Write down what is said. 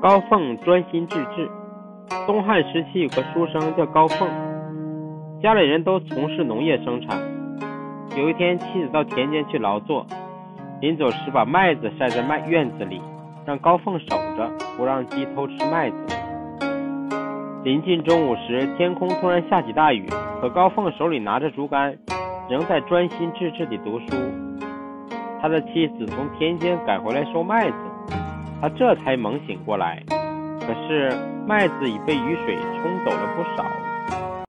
高凤专心致志。东汉时期有个书生叫高凤，家里人都从事农业生产。有一天，妻子到田间去劳作，临走时把麦子晒在麦院子里，让高凤守着，不让鸡偷吃麦子。临近中午时，天空突然下起大雨，可高凤手里拿着竹竿，仍在专心致志地读书。他的妻子从田间赶回来收麦子。他这才猛醒过来，可是麦子已被雨水冲走了不少。